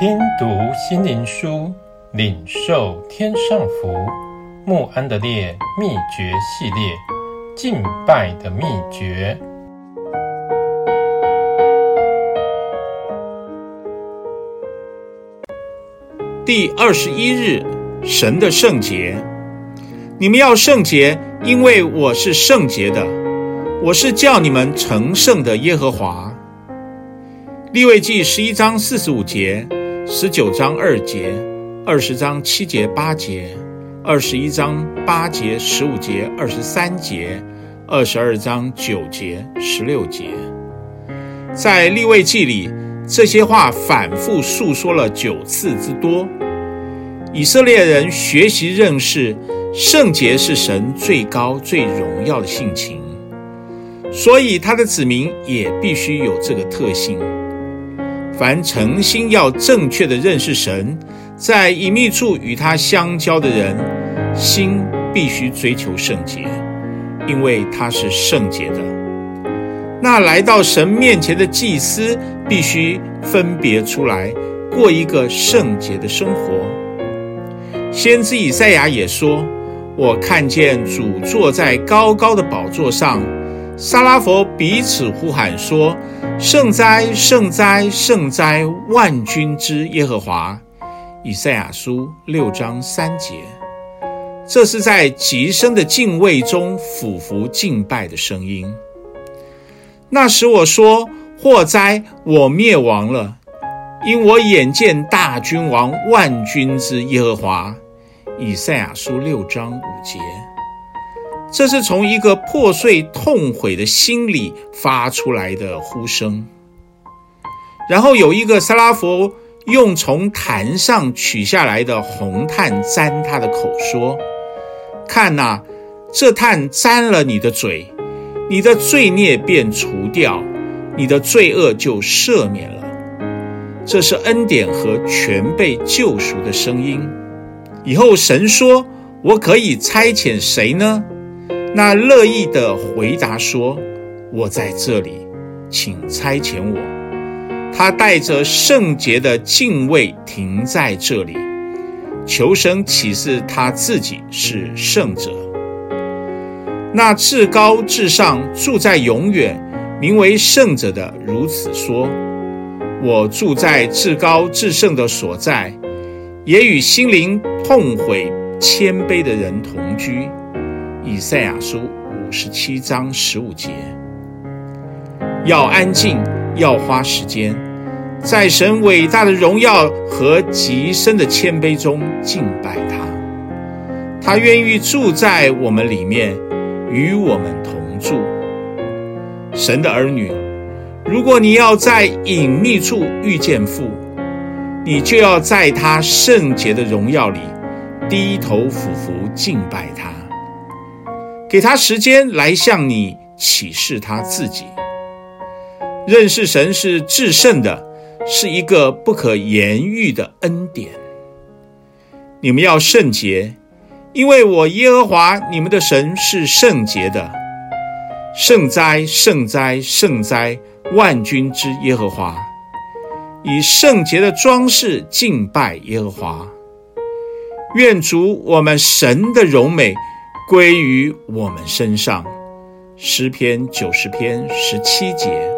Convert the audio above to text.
听读心灵书，领受天上福。穆安德烈秘诀系列，敬拜的秘诀。第二十一日，神的圣洁。你们要圣洁，因为我是圣洁的。我是叫你们成圣的耶和华。利未记十一章四十五节，十九章二节，二十章七节八节，二十一章八节十五节二十三节，二十二章九节十六节。在立位记里，这些话反复述说了九次之多。以色列人学习认识圣洁是神最高最荣耀的性情，所以他的子民也必须有这个特性。凡诚心要正确的认识神，在隐秘处与他相交的人，心必须追求圣洁，因为他是圣洁的。那来到神面前的祭司，必须分别出来，过一个圣洁的生活。先知以赛亚也说：“我看见主坐在高高的宝座上。”撒拉弗彼此呼喊说：“圣哉，圣哉，圣哉！万军之耶和华。”以赛亚书六章三节。这是在极深的敬畏中俯伏敬拜的声音。那时我说：“祸哉，我灭亡了，因我眼见大君王万军之耶和华。”以赛亚书六章五节。这是从一个破碎痛悔的心里发出来的呼声。然后有一个撒拉佛用从坛上取下来的红炭沾他的口，说：“看呐，这炭沾了你的嘴，你的罪孽便除掉，你的罪恶就赦免了。”这是恩典和全被救赎的声音。以后神说：“我可以差遣谁呢？”那乐意的回答说：“我在这里，请差遣我。”他带着圣洁的敬畏停在这里，求神启示他自己是圣者。那至高至上住在永远，名为圣者的如此说：“我住在至高至圣的所在，也与心灵痛悔谦卑的人同居。”以赛亚书五十七章十五节，要安静，要花时间，在神伟大的荣耀和极深的谦卑中敬拜他。他愿意住在我们里面，与我们同住。神的儿女，如果你要在隐秘处遇见父，你就要在他圣洁的荣耀里低头俯伏敬拜他。给他时间来向你启示他自己。认识神是至圣的，是一个不可言喻的恩典。你们要圣洁，因为我耶和华你们的神是圣洁的。圣哉，圣哉，圣哉！万军之耶和华，以圣洁的装饰敬拜耶和华。愿主我们神的荣美。归于我们身上，诗篇九十篇十七节。